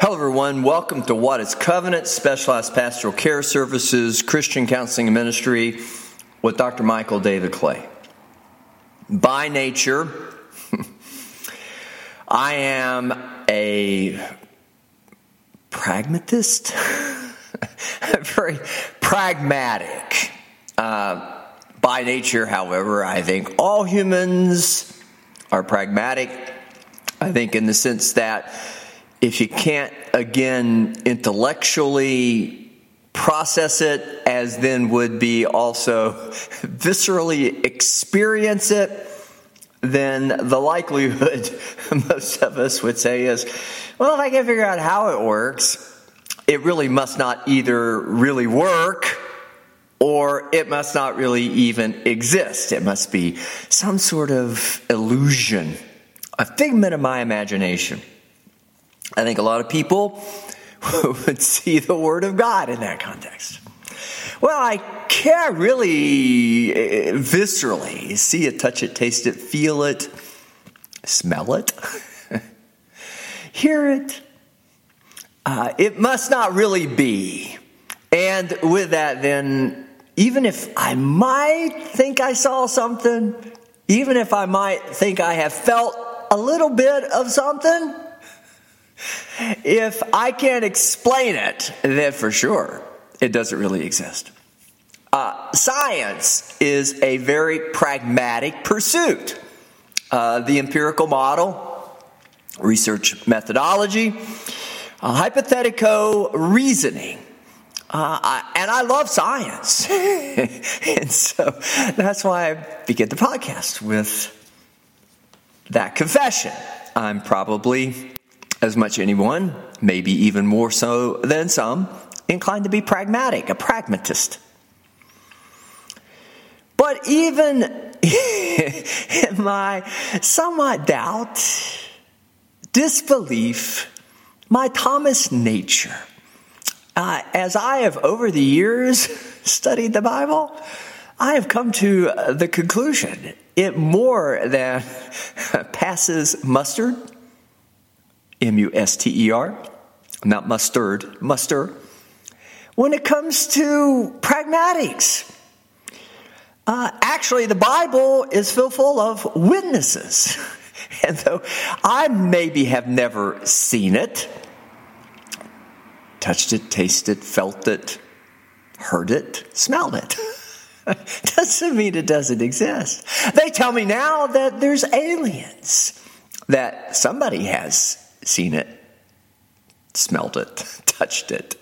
Hello, everyone. Welcome to What is Covenant Specialized Pastoral Care Services Christian Counseling and Ministry with Dr. Michael David Clay. By nature, I am a pragmatist, very pragmatic. Uh, by nature, however, I think all humans are pragmatic. I think, in the sense that if you can't, again, intellectually process it, as then would be also viscerally experience it, then the likelihood most of us would say is, well, if I can figure out how it works, it really must not either really work or it must not really even exist. It must be some sort of illusion, a figment of my imagination. I think a lot of people would see the Word of God in that context. Well, I can't really eh, viscerally see it, touch it, taste it, feel it, smell it, hear it. Uh, it must not really be. And with that, then, even if I might think I saw something, even if I might think I have felt a little bit of something, if I can't explain it, then for sure it doesn't really exist. Uh, science is a very pragmatic pursuit. Uh, the empirical model, research methodology, uh, hypothetico reasoning. Uh, I, and I love science. and so that's why I begin the podcast with that confession. I'm probably as much anyone, maybe even more so than some, inclined to be pragmatic, a pragmatist. But even in my somewhat doubt, disbelief, my Thomas nature, uh, as I have over the years studied the Bible, I have come to the conclusion it more than passes mustard M U S T E R, not mustard, muster. When it comes to pragmatics, uh, actually, the Bible is filled full of witnesses. And though I maybe have never seen it, touched it, tasted, felt it, heard it, smelled it, doesn't mean it doesn't exist. They tell me now that there's aliens, that somebody has seen it, smelled it, touched it,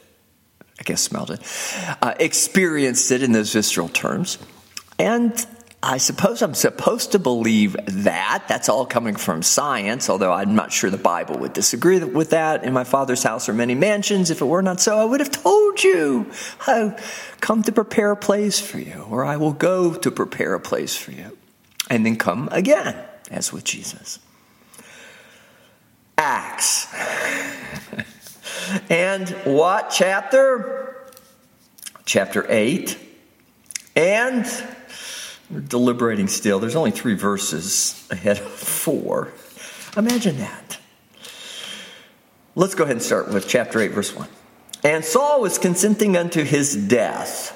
I guess smelled it, uh, experienced it in those visceral terms. And I suppose I'm supposed to believe that. That's all coming from science, although I'm not sure the Bible would disagree with that. In my Father's house are many mansions. If it were not so, I would have told you. I've come to prepare a place for you, or I will go to prepare a place for you. And then come again, as with Jesus. Acts. and what chapter? Chapter 8. And we're deliberating still. There's only three verses ahead of four. Imagine that. Let's go ahead and start with chapter 8, verse 1. And Saul was consenting unto his death.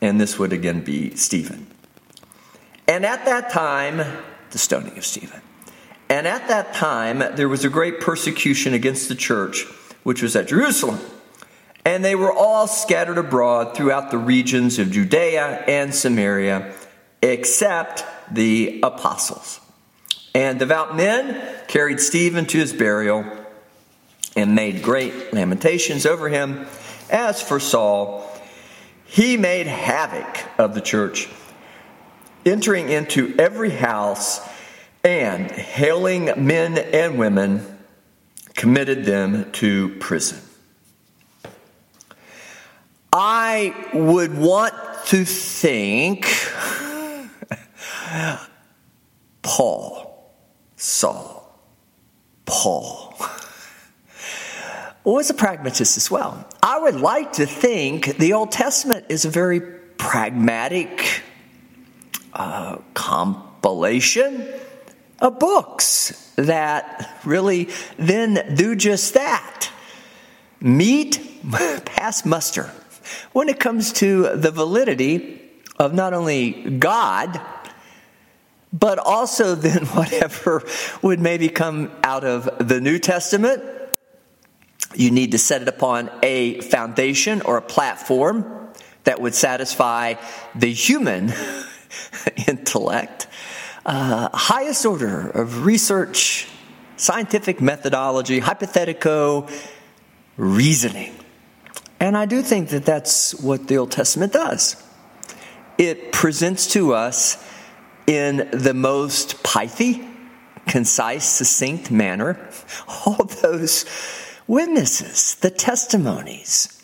And this would again be Stephen. And at that time, the stoning of Stephen. And at that time, there was a great persecution against the church, which was at Jerusalem. And they were all scattered abroad throughout the regions of Judea and Samaria, except the apostles. And devout men carried Stephen to his burial and made great lamentations over him. As for Saul, he made havoc of the church, entering into every house and hailing men and women, committed them to prison. I would want to think Paul, Saul, Paul was a pragmatist as well. I would like to think the Old Testament is a very pragmatic uh, compilation of books that really then do just that. meet pass muster when it comes to the validity of not only God, but also then whatever would maybe come out of the New Testament. You need to set it upon a foundation or a platform that would satisfy the human intellect. Uh, highest order of research, scientific methodology, hypothetical reasoning. And I do think that that's what the Old Testament does. It presents to us in the most pithy, concise, succinct manner all those witnesses, the testimonies.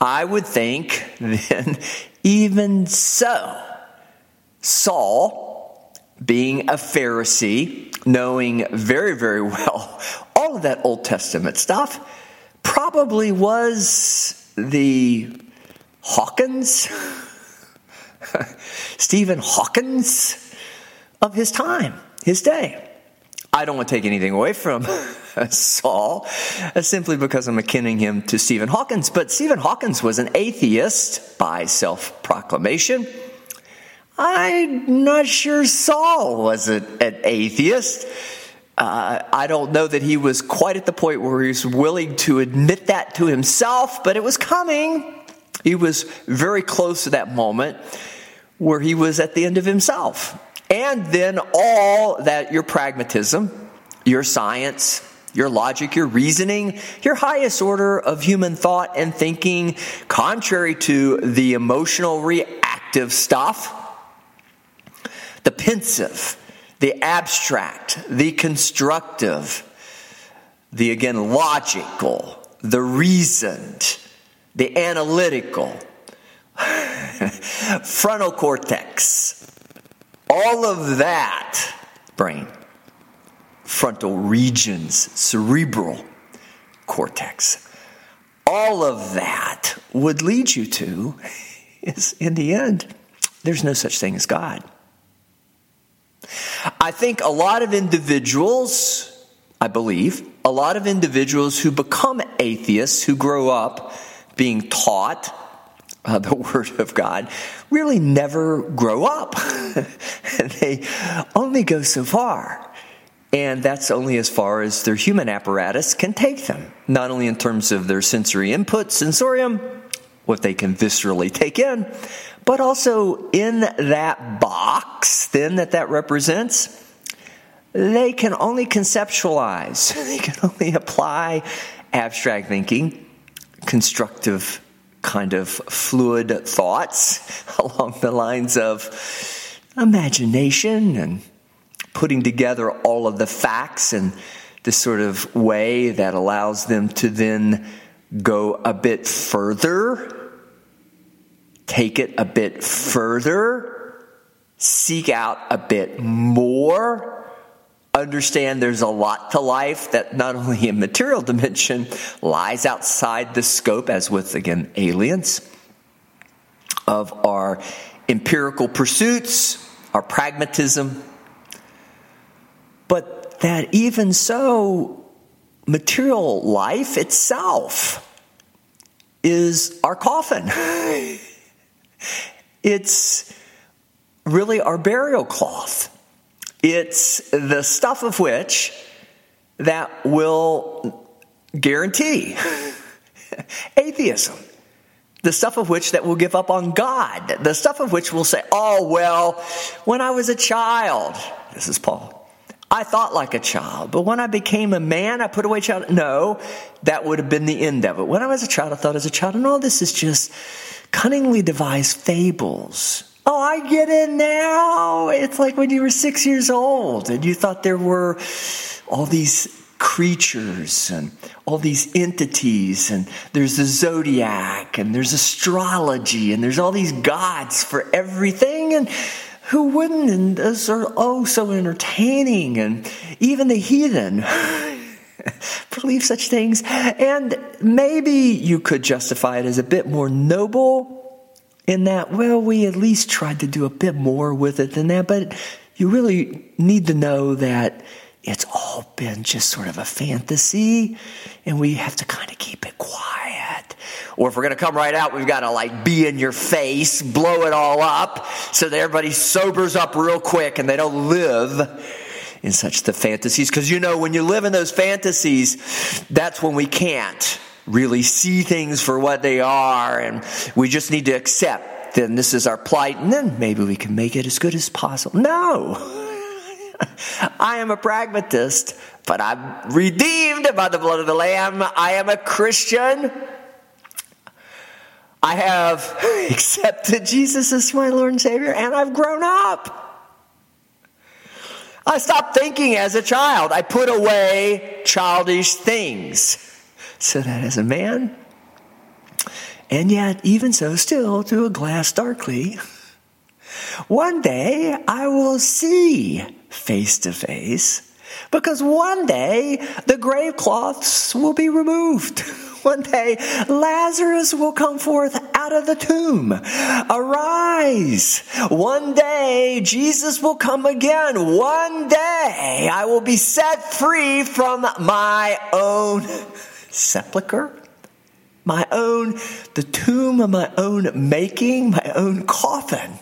I would think then, even so, Saul, being a Pharisee, knowing very, very well all of that Old Testament stuff, probably was the Hawkins, Stephen Hawkins of his time, his day. I don't want to take anything away from Saul uh, simply because I'm akinning him to Stephen Hawkins, but Stephen Hawkins was an atheist by self proclamation. I'm not sure Saul was a, an atheist. Uh, I don't know that he was quite at the point where he was willing to admit that to himself, but it was coming. He was very close to that moment where he was at the end of himself. And then all that your pragmatism, your science, your logic, your reasoning, your highest order of human thought and thinking, contrary to the emotional reactive stuff, the pensive, the abstract, the constructive, the again logical, the reasoned, the analytical, frontal cortex, all of that brain, frontal regions, cerebral cortex, all of that would lead you to is in the end, there's no such thing as God. I think a lot of individuals, I believe, a lot of individuals who become atheists, who grow up being taught uh, the Word of God, really never grow up. they only go so far. And that's only as far as their human apparatus can take them, not only in terms of their sensory input, sensorium, what they can viscerally take in, but also in that box then that that represents, they can only conceptualize, they can only apply abstract thinking, constructive kind of fluid thoughts along the lines of imagination and putting together all of the facts in this sort of way that allows them to then go a bit further take it a bit further, seek out a bit more, understand there's a lot to life that not only in material dimension lies outside the scope, as with, again, aliens, of our empirical pursuits, our pragmatism, but that even so, material life itself is our coffin. It's really our burial cloth. It's the stuff of which that will guarantee atheism. The stuff of which that will give up on God. The stuff of which will say, oh, well, when I was a child, this is Paul, I thought like a child, but when I became a man, I put away child. No, that would have been the end of it. When I was a child, I thought as a child, and all this is just cunningly devised fables. Oh, I get it now. It's like when you were six years old and you thought there were all these creatures and all these entities, and there's the zodiac, and there's astrology, and there's all these gods for everything. And who wouldn't? And those are oh so entertaining, and even the heathen. believe such things. And maybe you could justify it as a bit more noble in that, well, we at least tried to do a bit more with it than that. But you really need to know that it's all been just sort of a fantasy and we have to kind of keep it quiet. Or if we're going to come right out, we've got to like be in your face, blow it all up so that everybody sobers up real quick and they don't live in such the fantasies. Because you know, when you live in those fantasies, that's when we can't really see things for what they are and we just need to accept then this is our plight and then maybe we can make it as good as possible. No. I am a pragmatist, but I'm redeemed by the blood of the Lamb. I am a Christian. I have accepted Jesus as my Lord and Savior, and I've grown up. I stopped thinking as a child. I put away childish things. So that as a man, and yet, even so, still through a glass darkly, one day I will see face to face because one day the grave cloths will be removed. One day Lazarus will come forth out of the tomb. Arise. One day Jesus will come again. One day I will be set free from my own sepulcher my own, the tomb of my own making, my own coffin.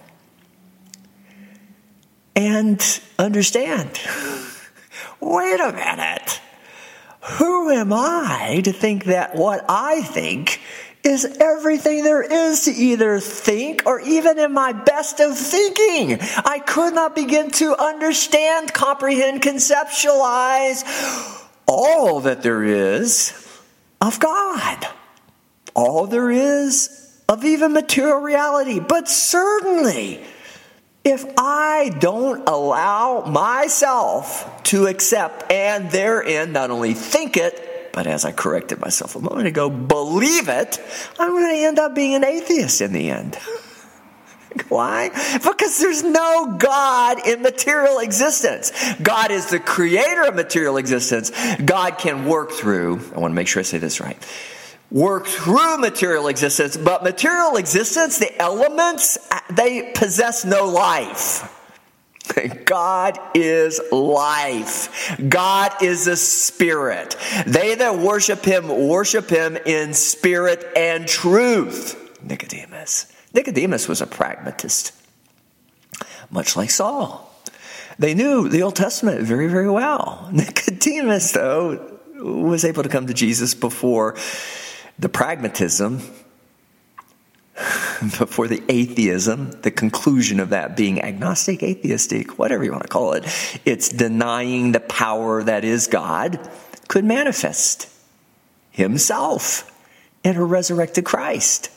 And understand wait a minute. Who am I to think that what I think is everything there is to either think or even in my best of thinking? I could not begin to understand, comprehend, conceptualize all that there is of God all there is of even material reality. But certainly, if I don't allow myself to accept and therein not only think it, but as I corrected myself a moment ago, believe it, I'm going to end up being an atheist in the end. Why? Because there's no God in material existence. God is the creator of material existence. God can work through, I want to make sure I say this right work through material existence, but material existence, the elements, uh, they possess no life. God is life. God is a spirit. They that worship him worship him in spirit and truth. Nicodemus. Nicodemus was a pragmatist, much like Saul. They knew the Old Testament very, very well. Nicodemus, though, was able to come to Jesus before the pragmatism before the atheism, the conclusion of that being agnostic, atheistic, whatever you want to call it, it's denying the power that is God, could manifest himself in a resurrected Christ.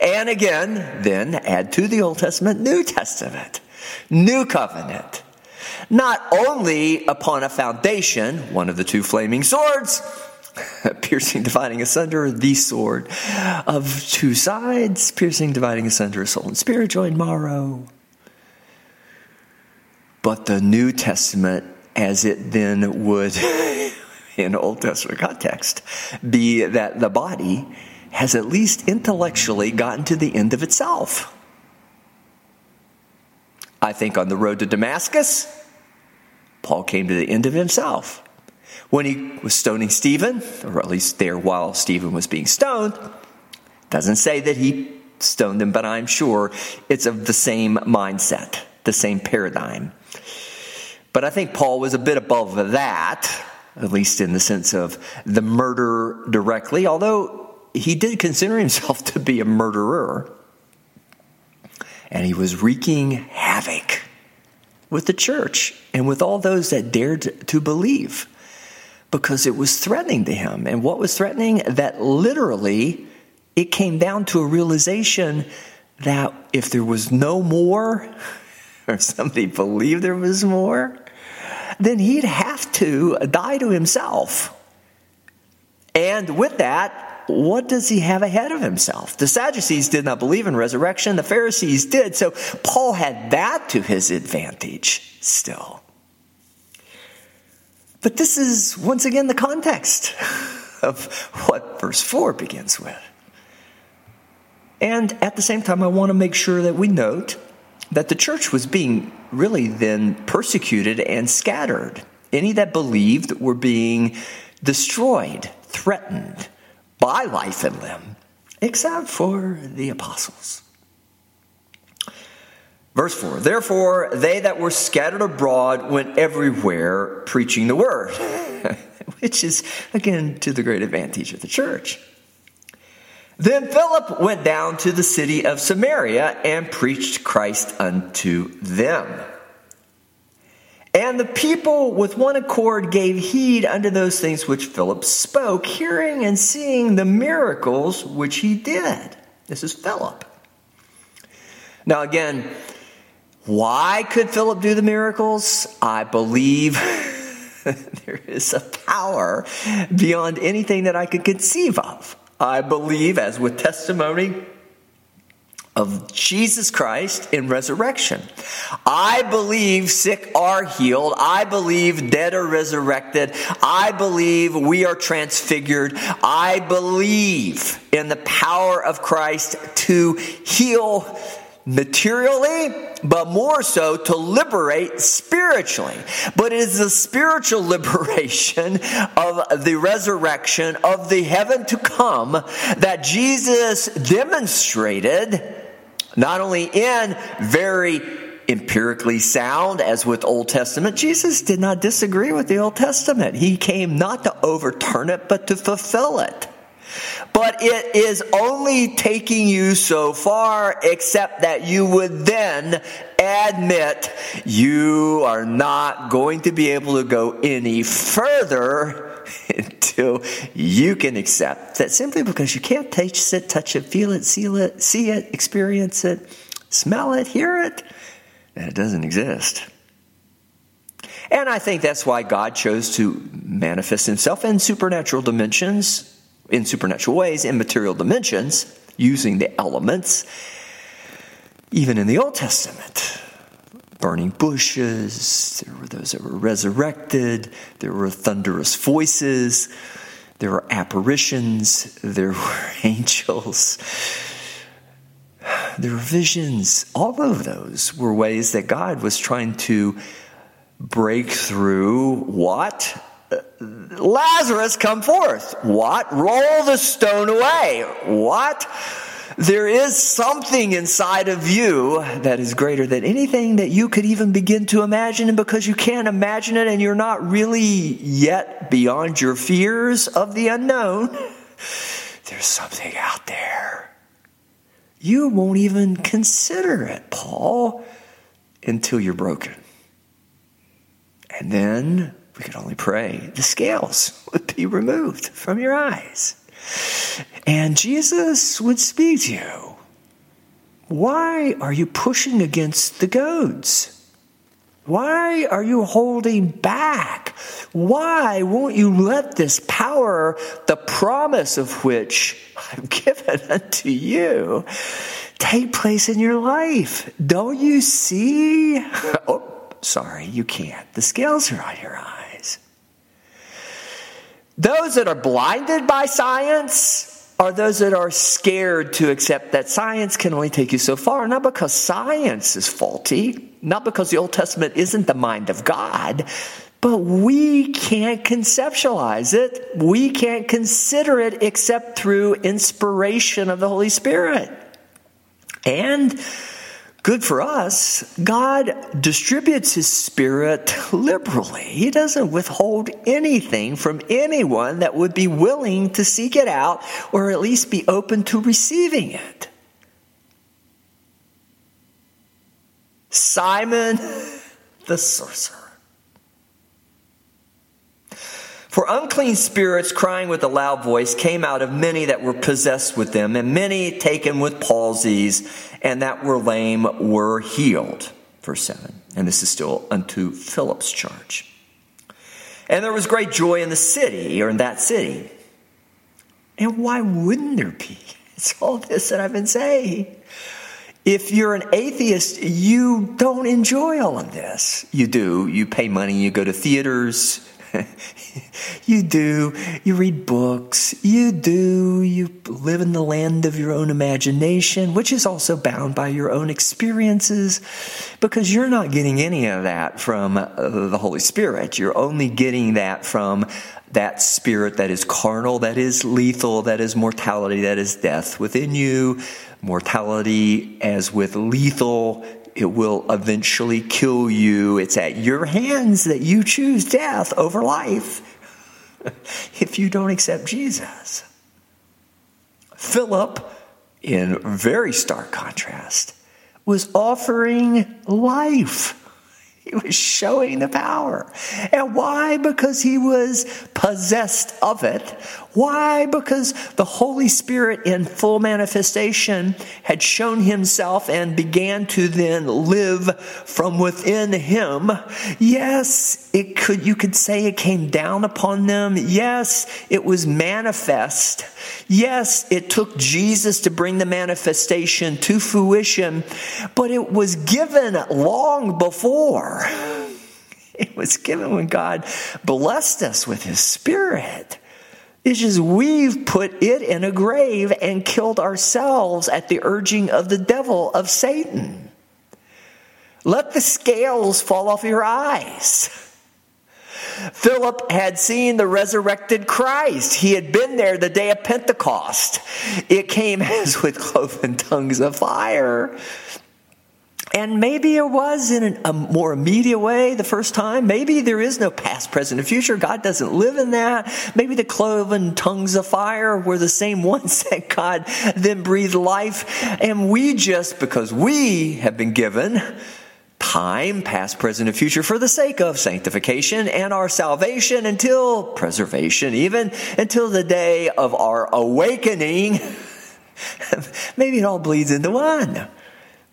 And again, then add to the Old Testament, New Testament, New Covenant. Not only upon a foundation, one of the two flaming swords, piercing, dividing asunder, the sword of two sides, piercing, dividing asunder, soul and spirit, joint marrow. But the New Testament, as it then would in Old Testament context, be that the body has at least intellectually gotten to the end of itself. I think on the road to Damascus, Paul came to the end of himself when he was stoning Stephen, or at least there while Stephen was being stoned, doesn't say that he stoned him, but I'm sure it's of the same mindset, the same paradigm. But I think Paul was a bit above that, at least in the sense of the murder directly, although he did consider himself to be a murderer. And he was wreaking havoc with the church and with all those that dared to believe because it was threatening to him. And what was threatening? That literally it came down to a realization that if there was no more, or somebody believed there was more, then he'd have to die to himself. And with that, what does he have ahead of himself? The Sadducees did not believe in resurrection, the Pharisees did. So Paul had that to his advantage still. But this is, once again, the context of what verse 4 begins with. And at the same time, I want to make sure that we note that the church was being really then persecuted and scattered. Any that believed were being destroyed, threatened by life and limb, except for the apostles. Verse 4 Therefore, they that were scattered abroad went everywhere preaching the word, which is, again, to the great advantage of the church. Then Philip went down to the city of Samaria and preached Christ unto them. And the people with one accord gave heed unto those things which Philip spoke, hearing and seeing the miracles which he did. This is Philip. Now, again, why could Philip do the miracles? I believe there is a power beyond anything that I could conceive of. I believe, as with testimony of Jesus Christ in resurrection. I believe sick are healed. I believe dead are resurrected. I believe we are transfigured. I believe in the power of Christ to heal materially, but more so to liberate spiritually. But it is the spiritual liberation of the resurrection of the heaven to come that Jesus demonstrated not only in very empirically sound as with Old Testament, Jesus did not disagree with the Old Testament. He came not to overturn it, but to fulfill it. But it is only taking you so far, except that you would then admit you are not going to be able to go any further until you can accept that simply because you can't taste it, touch it, feel it, see it, see it, experience it, smell it, hear it, that it doesn't exist. And I think that's why God chose to manifest himself in supernatural dimensions in supernatural ways in material dimensions using the elements, even in the Old Testament. Burning bushes, there were those that were resurrected, there were thunderous voices, there were apparitions, there were angels, there were visions. All of those were ways that God was trying to break through what? Lazarus, come forth. What? Roll the stone away. What? There is something inside of you that is greater than anything that you could even begin to imagine. And because you can't imagine it and you're not really yet beyond your fears of the unknown, there's something out there. You won't even consider it, Paul, until you're broken. And then we could only pray the scales would be removed from your eyes. And Jesus would speak to you. Why are you pushing against the goads? Why are you holding back? Why won't you let this power, the promise of which I've given unto you, take place in your life? Don't you see? Oh, sorry, you can't. The scales are on your eyes. Those that are blinded by science are those that are scared to accept that science can only take you so far, not because science is faulty, not because the Old Testament isn't the mind of God, but we can't conceptualize it. We can't consider it except through inspiration of the Holy Spirit. And good for us, God distributes His Spirit liberally. He doesn't withhold anything from anyone that would be willing to seek it out or at least be open to receiving it. Simon the sorcerer. For unclean spirits crying with a loud voice came out of many that were possessed with them, and many taken with palsies, and that were lame were healed. Verse 7. And this is still unto Philip's charge. And there was great joy in the city, or in that city. And why wouldn't there be? It's all this that I've been saying. If you're an atheist, you don't enjoy all of this. You do. You pay money, you go to theaters, you do. You read books. You do. You live in the land of your own imagination, which is also bound by your own experiences, because you're not getting any of that from uh, the Holy Spirit. You're only getting that from that spirit that is carnal, that is lethal, that is mortality, that is death within you. Mortality as with lethal it will eventually kill you. It's at your hands that you choose death over life if you don't accept Jesus. Philip, in very stark contrast, was offering life. He was showing the power. And why? Because he was possessed of it. Why? Because the Holy Spirit in full manifestation had shown himself and began to then live from within him. Yes, it could, you could say it came down upon them. Yes, it was manifest. Yes, it took Jesus to bring the manifestation to fruition, but it was given long before. It was given when God blessed us with His Spirit. It's just we've put it in a grave and killed ourselves at the urging of the devil, of Satan. Let the scales fall off your eyes. Philip had seen the resurrected Christ. He had been there the day of Pentecost. It came as with cloven tongues of fire. And maybe it was in a more immediate way the first time. Maybe there is no past, present, and future. God doesn't live in that. Maybe the cloven tongues of fire were the same ones that God then breathed life. And we just, because we have been given time, past, present, and future, for the sake of sanctification and our salvation until preservation, even until the day of our awakening. Maybe it all bleeds into one.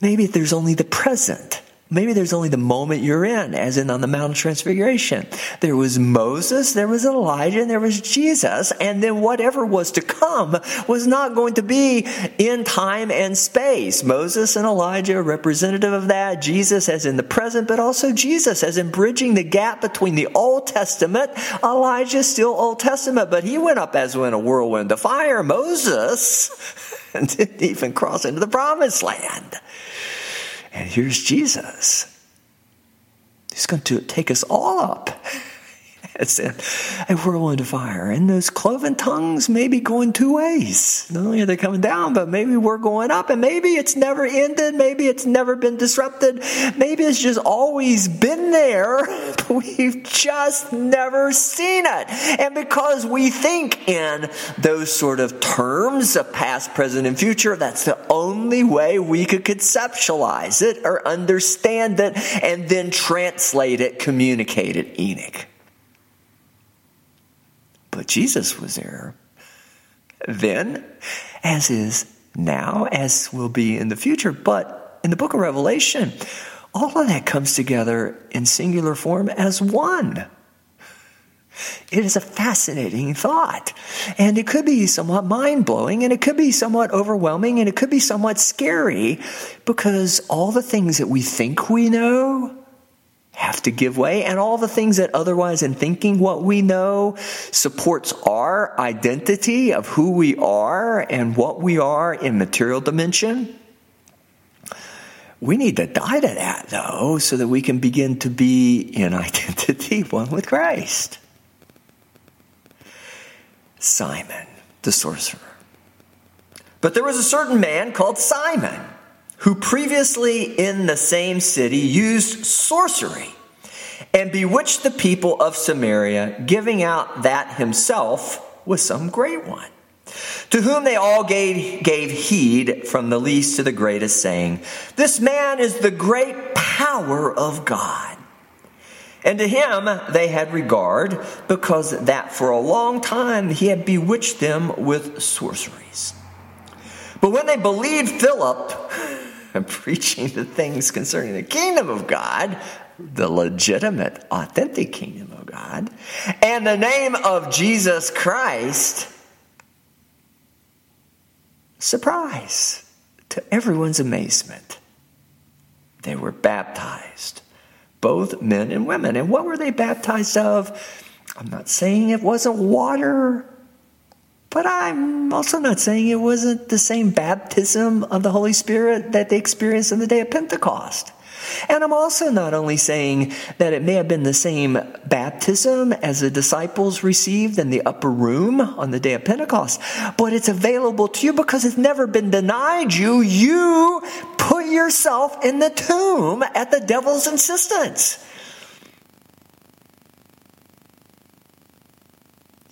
Maybe there's only the present. Maybe there's only the moment you're in, as in on the Mount of Transfiguration. There was Moses, there was Elijah, and there was Jesus, and then whatever was to come was not going to be in time and space. Moses and Elijah representative of that. Jesus as in the present, but also Jesus as in bridging the gap between the Old Testament. Elijah still Old Testament, but he went up as in a whirlwind of fire. Moses didn't even cross into the promised land. And here's Jesus. He's going to take us all up. It's a, a whirlwind of fire. And those cloven tongues may be going two ways. Not only are they coming down, but maybe we're going up. And maybe it's never ended. Maybe it's never been disrupted. Maybe it's just always been there, but we've just never seen it. And because we think in those sort of terms of past, present, and future, that's the only way we could conceptualize it or understand it and then translate it, communicate it. Enoch. But Jesus was there then, as is now, as will be in the future. But in the book of Revelation, all of that comes together in singular form as one. It is a fascinating thought. And it could be somewhat mind blowing, and it could be somewhat overwhelming, and it could be somewhat scary because all the things that we think we know have to give way. And all the things that otherwise in thinking what we know supports our identity of who we are and what we are in material dimension. We need to die to that though so that we can begin to be in identity one with christ. Simon the sorcerer. But there was a certain man called simon who previously in the same city used sorcery and bewitched the people of Samaria, giving out that himself was some great one. To whom they all gave, gave heed from the least to the greatest, saying, This man is the great power of God. And to him they had regard, because that for a long time he had bewitched them with sorceries. But when they believed Philip, preaching the things concerning the kingdom of God, the legitimate, authentic kingdom of God, and the name of Jesus Christ, surprise to everyone's amazement. They were baptized, both men and women. And what were they baptized of? I'm not saying it wasn't water, but I'm also not saying it wasn't the same baptism of the Holy Spirit that they experienced on the day of Pentecost. And I'm also not only saying that it may have been the same baptism as the disciples received in the upper room on the day of Pentecost, but it's available to you because it's never been denied you. You put yourself in the tomb at the devil's insistence.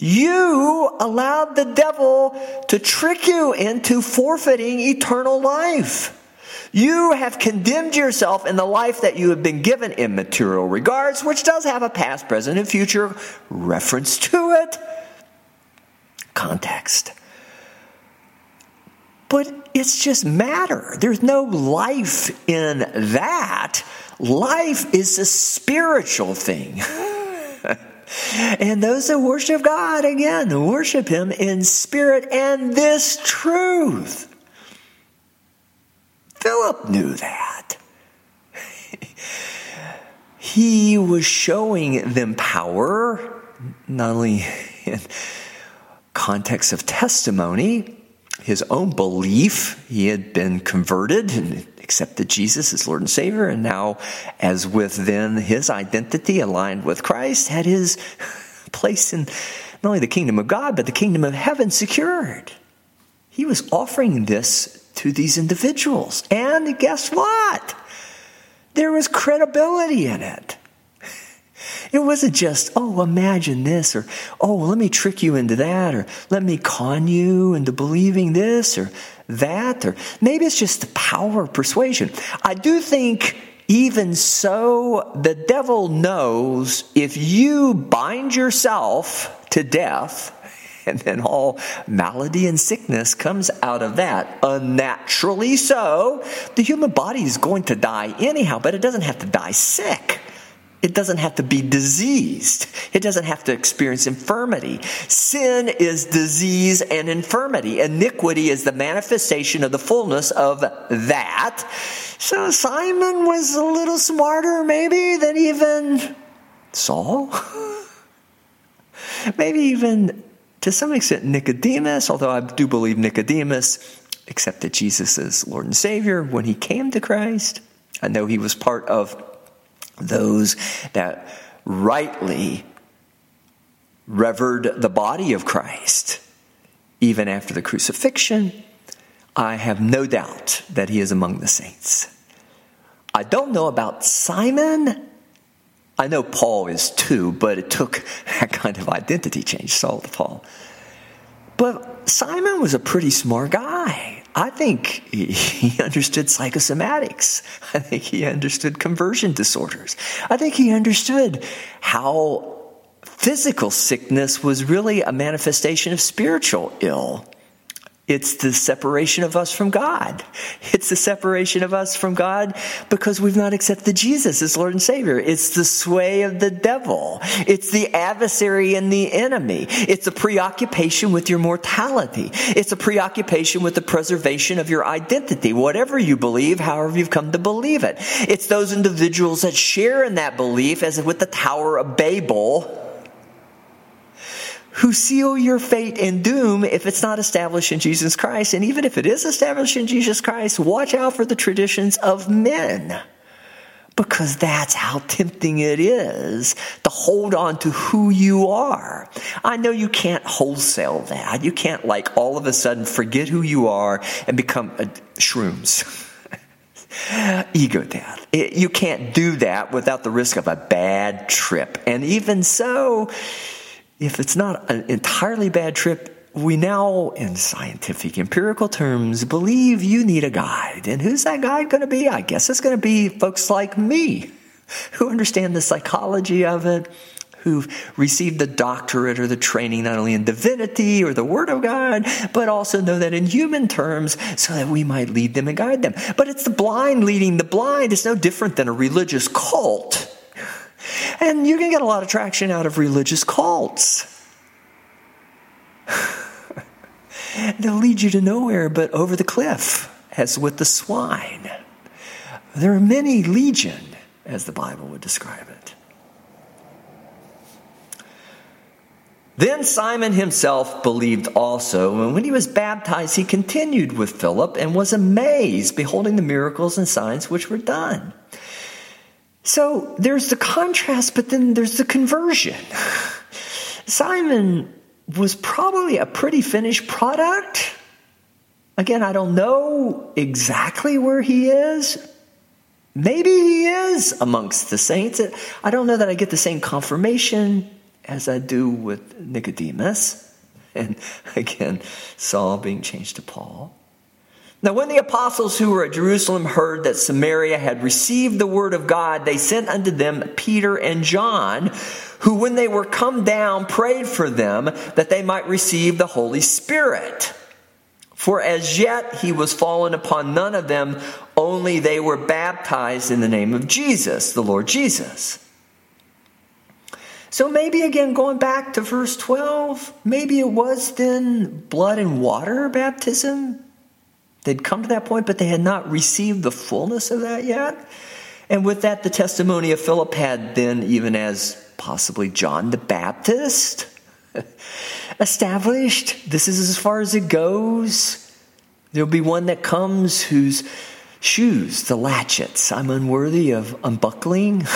You allowed the devil to trick you into forfeiting eternal life. You have condemned yourself in the life that you have been given in material regards, which does have a past, present, and future reference to it. Context. But it's just matter. There's no life in that. Life is a spiritual thing. and those that worship God, again, worship Him in spirit and this truth. Philip knew that. he was showing them power, not only in context of testimony, his own belief. He had been converted and accepted Jesus as Lord and Savior, and now, as with then his identity aligned with Christ, had his place in not only the kingdom of God, but the kingdom of heaven secured. He was offering this to these individuals. And guess what? There was credibility in it. It wasn't just, oh, imagine this, or oh, let me trick you into that, or let me con you into believing this or that, or maybe it's just the power of persuasion. I do think, even so, the devil knows if you bind yourself to death, and then all malady and sickness comes out of that. Unnaturally so. The human body is going to die anyhow, but it doesn't have to die sick. It doesn't have to be diseased. It doesn't have to experience infirmity. Sin is disease and infirmity. Iniquity is the manifestation of the fullness of that. So Simon was a little smarter, maybe, than even Saul. maybe even to some extent Nicodemus, although I do believe Nicodemus accepted Jesus as Lord and Savior when he came to Christ. I know he was part of those that rightly revered the body of Christ even after the crucifixion. I have no doubt that he is among the saints. I don't know about Simon I know Paul is too, but it took that kind of identity change, Saul to Paul. But Simon was a pretty smart guy. I think he understood psychosomatics. I think he understood conversion disorders. I think he understood how physical sickness was really a manifestation of spiritual ill. It's the separation of us from God. It's the separation of us from God because we've not accepted Jesus as Lord and Savior. It's the sway of the devil. It's the adversary and the enemy. It's a preoccupation with your mortality. It's a preoccupation with the preservation of your identity, whatever you believe, however you've come to believe it. It's those individuals that share in that belief, as with the Tower of Babel who seal your fate and doom if it's not established in Jesus Christ. And even if it is established in Jesus Christ, watch out for the traditions of men. Because that's how tempting it is to hold on to who you are. I know you can't wholesale that. You can't, like, all of a sudden forget who you are and become a, shrooms. ego death. It, you can't do that without the risk of a bad trip. And even so, if it's not an entirely bad trip, we now, in scientific empirical terms, believe you need a guide. And who's that guide going to be? I guess it's going to be folks like me who understand the psychology of it, who've received the doctorate or the training not only in divinity or the Word of God, but also know that in human terms so that we might lead them and guide them. But it's the blind leading the blind. It's no different than a religious cult and you can get a lot of traction out of religious cults. They'll lead you to nowhere but over the cliff, as with the swine. There are many legion, as the Bible would describe it. Then Simon himself believed also, and when he was baptized, he continued with Philip and was amazed, beholding the miracles and signs which were done. So there's the contrast, but then there's the conversion. Simon was probably a pretty finished product. Again, I don't know exactly where he is. Maybe he is amongst the saints. I don't know that I get the same confirmation as I do with Nicodemus. And again, Saul being changed to Paul. Now, when the apostles who were at Jerusalem heard that Samaria had received the word of God, they sent unto them Peter and John, who, when they were come down, prayed for them that they might receive the Holy Spirit. For as yet he was fallen upon none of them, only they were baptized in the name of Jesus, the Lord Jesus. So maybe again, going back to verse 12, maybe it was then blood and water baptism. They'd come to that point, but they had not received the fullness of that yet. And with that, the testimony of Philip had then, even as possibly John the Baptist, established. This is as far as it goes. There'll be one that comes whose shoes, the latchets, I'm unworthy of unbuckling.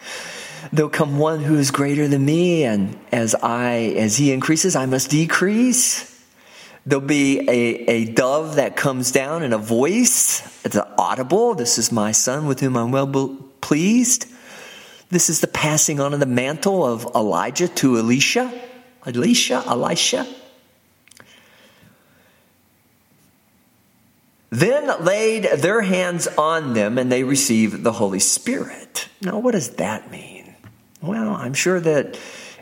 There'll come one who is greater than me, and as I as he increases, I must decrease. There'll be a, a dove that comes down and a voice. It's audible. This is my son with whom I'm well pleased. This is the passing on of the mantle of Elijah to Elisha. Elisha, Elisha. Then laid their hands on them and they received the Holy Spirit. Now, what does that mean? Well, I'm sure that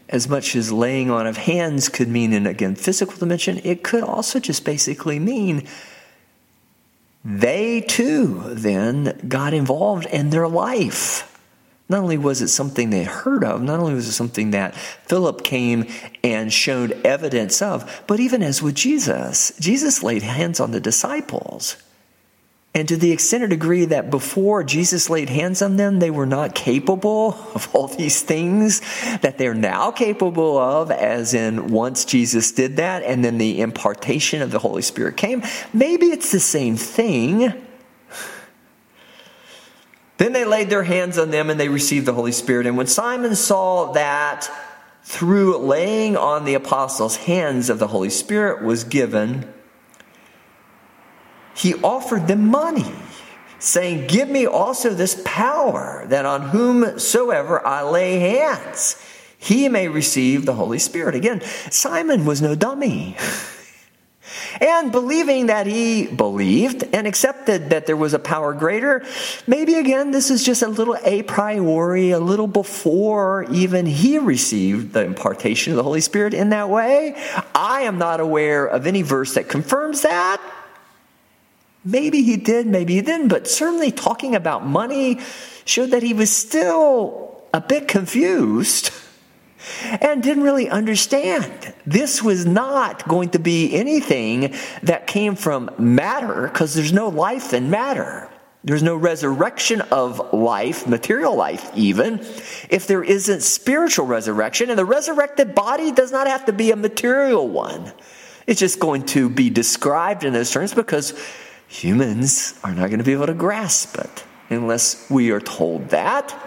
as much as laying on of hands could mean in again physical dimension, it could also just basically mean they too then got involved in their life. Not only was it something they heard of, not only was it something that Philip came and showed evidence of, but even as with Jesus, Jesus laid hands on the disciples. And to the extent or degree that before Jesus laid hands on them, they were not capable of all these things that they're now capable of, as in once Jesus did that and then the impartation of the Holy Spirit came, maybe it's the same thing. Then they laid their hands on them and they received the Holy Spirit. And when Simon saw that through laying on the apostles' hands of the Holy Spirit was given, he offered them money, saying, Give me also this power, that on whomsoever I lay hands, he may receive the Holy Spirit. Again, Simon was no dummy. And believing that he believed and accepted that there was a power greater, maybe again, this is just a little a priori, a little before even he received the impartation of the Holy Spirit in that way. I am not aware of any verse that confirms that. Maybe he did, maybe he didn't, but certainly talking about money showed that he was still a bit confused and didn't really understand. This was not going to be anything that came from matter because there's no life in matter. There's no resurrection of life, material life even, if there isn't spiritual resurrection. And the resurrected body does not have to be a material one. It's just going to be described in those terms because humans are not going to be able to grasp it unless we are told that.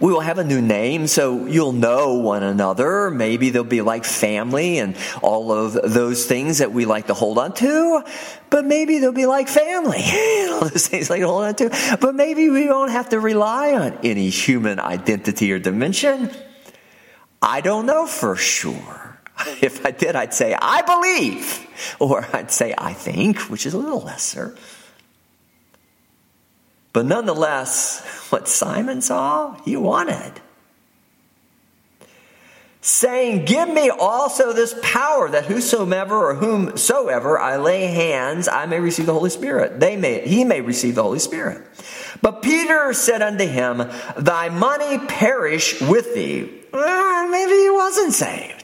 We will have a new name, so you'll know one another. Maybe they'll be like family and all of those things that we like to hold on to. But maybe they'll be like family, all those things like to hold on to. But maybe we won't have to rely on any human identity or dimension. I don't know for sure. If I did, I'd say, I believe. Or I'd say, I think, which is a little lesser. But nonetheless, what Simon saw, he wanted. Saying, Give me also this power that whosoever or whomsoever I lay hands, I may receive the Holy Spirit. They may, he may receive the Holy Spirit. But Peter said unto him, Thy money perish with thee. Well, maybe he wasn't saved.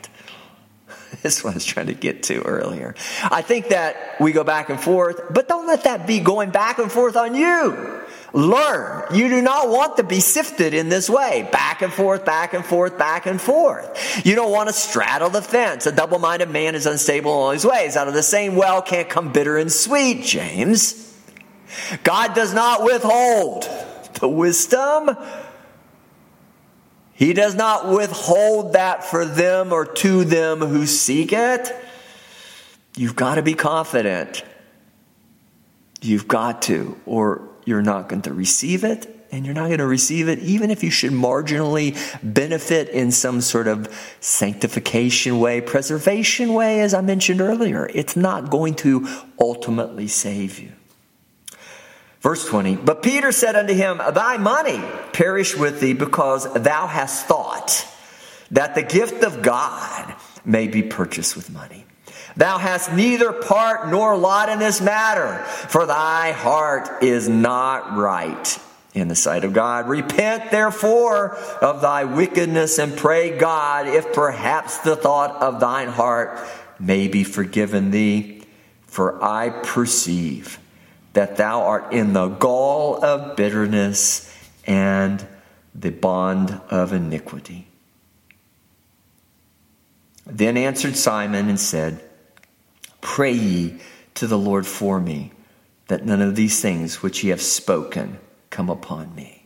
This was trying to get to earlier. I think that we go back and forth, but don't let that be going back and forth on you. Learn. You do not want to be sifted in this way, back and forth, back and forth, back and forth. You don't want to straddle the fence. A double minded man is unstable in all his ways. Out of the same well can't come bitter and sweet, James. God does not withhold the wisdom. He does not withhold that for them or to them who seek it. You've got to be confident. You've got to, or you're not going to receive it, and you're not going to receive it even if you should marginally benefit in some sort of sanctification way, preservation way, as I mentioned earlier. It's not going to ultimately save you. Verse 20, but Peter said unto him, Thy money perish with thee because thou hast thought that the gift of God may be purchased with money. Thou hast neither part nor lot in this matter, for thy heart is not right in the sight of God. Repent therefore of thy wickedness and pray God if perhaps the thought of thine heart may be forgiven thee. For I perceive that thou art in the gall of bitterness and the bond of iniquity. Then answered Simon and said, Pray ye to the Lord for me, that none of these things which ye have spoken come upon me.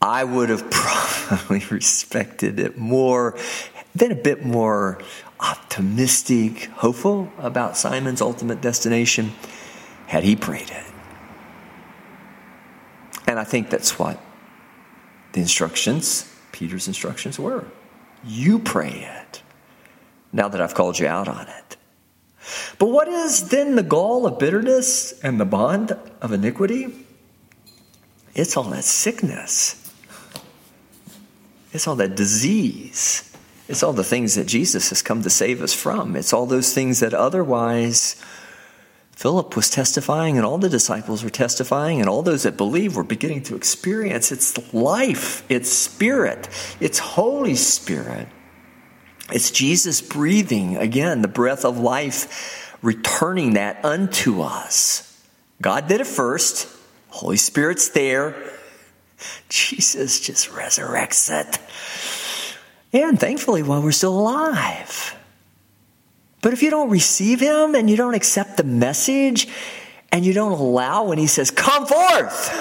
I would have probably respected it more, been a bit more optimistic, hopeful about Simon's ultimate destination had he prayed it. And I think that's what the instructions, Peter's instructions were. You pray it now that I've called you out on it. But what is then the gall of bitterness and the bond of iniquity? It's all that sickness. It's all that disease. It's all the things that Jesus has come to save us from. It's all those things that otherwise Philip was testifying, and all the disciples were testifying, and all those that believe were beginning to experience. It's life, it's spirit, it's Holy Spirit. It's Jesus breathing, again, the breath of life, returning that unto us. God did it first, Holy Spirit's there. Jesus just resurrects it. And thankfully, while we're still alive. But if you don't receive him and you don't accept the message and you don't allow when he says, Come forth,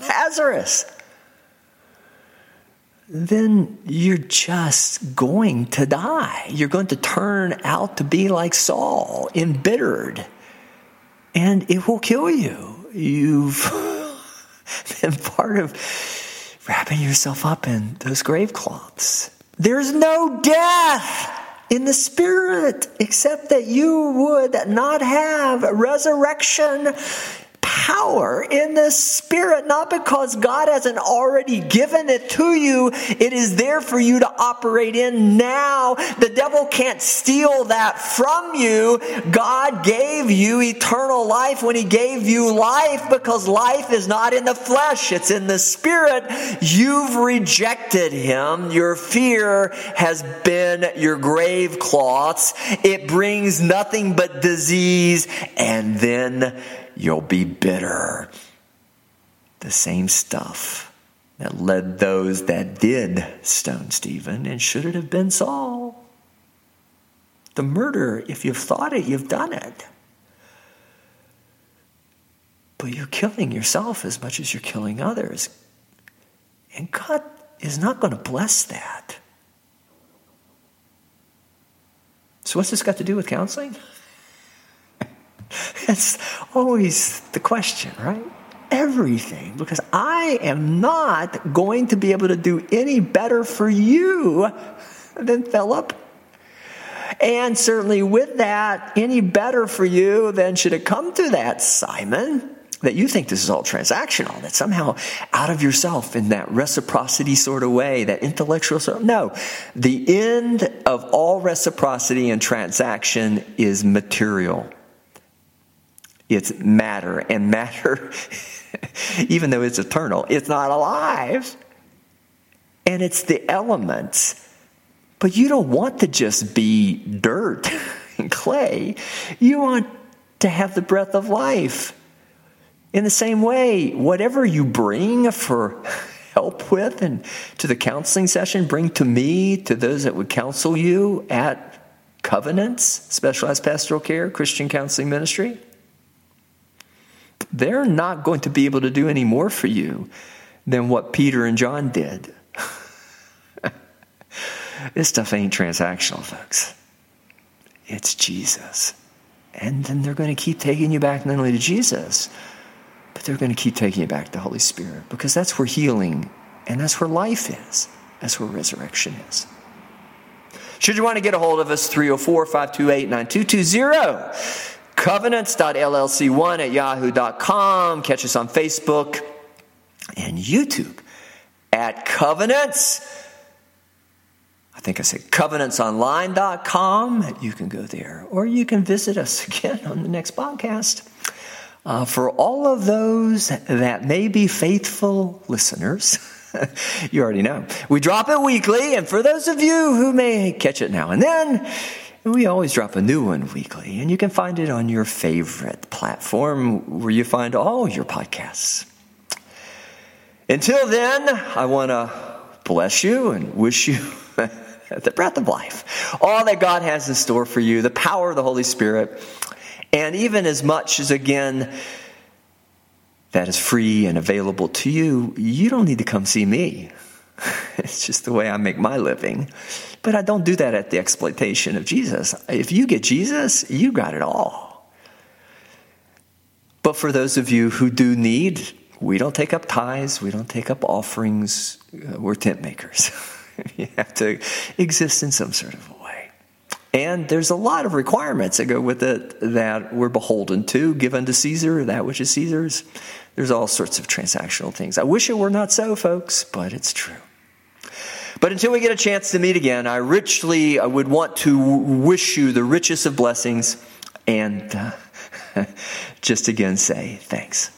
Lazarus, then you're just going to die. You're going to turn out to be like Saul, embittered, and it will kill you. You've been part of wrapping yourself up in those grave cloths. There's no death in the spirit, except that you would not have resurrection power in the spirit, not because God hasn't already given it to you. It is there for you to operate in now. The devil can't steal that from you. God gave you eternal life when he gave you life because life is not in the flesh. It's in the spirit. You've rejected him. Your fear has been your grave cloths. It brings nothing but disease and then you'll be bitter. The same stuff that led those that did stone Stephen, and should it have been Saul? The murder, if you've thought it, you've done it. But you're killing yourself as much as you're killing others. And God is not going to bless that. So, what's this got to do with counseling? That's always the question, right? Everything. Because I am not going to be able to do any better for you than Philip. And certainly with that, any better for you than should it come to that, Simon, that you think this is all transactional, that somehow out of yourself in that reciprocity sort of way, that intellectual sort of, no. The end of all reciprocity and transaction is material. It's matter. And matter, even though it's eternal, it's not alive. And it's the elements. But you don't want to just be dirt and clay. You want to have the breath of life. In the same way, whatever you bring for help with and to the counseling session, bring to me, to those that would counsel you at Covenants, Specialized Pastoral Care, Christian Counseling Ministry. They're not going to be able to do any more for you than what Peter and John did. this stuff ain't transactional, folks. It's Jesus. And then they're going to keep taking you back not only to Jesus, but they're going to keep taking you back to the Holy Spirit because that's where healing and that's where life is. That's where resurrection is. Should you want to get a hold of us, 304 528 9220. Covenants.llc1 at yahoo.com. Catch us on Facebook and YouTube at Covenants. I think I said covenantsonline.com. You can go there, or you can visit us again on the next podcast. Uh, for all of those that may be faithful listeners, you already know. We drop it weekly, and for those of you who may catch it now and then, we always drop a new one weekly, and you can find it on your favorite platform where you find all your podcasts. Until then, I want to bless you and wish you the breath of life, all that God has in store for you, the power of the Holy Spirit, and even as much as, again, that is free and available to you, you don't need to come see me. It's just the way I make my living. But I don't do that at the exploitation of Jesus. If you get Jesus, you got it all. But for those of you who do need, we don't take up tithes, we don't take up offerings, uh, we're tent makers. you have to exist in some sort of a way. And there's a lot of requirements that go with it that we're beholden to. Give unto Caesar that which is Caesar's. There's all sorts of transactional things. I wish it were not so, folks, but it's true. But until we get a chance to meet again, I richly I would want to wish you the richest of blessings and uh, just again say thanks.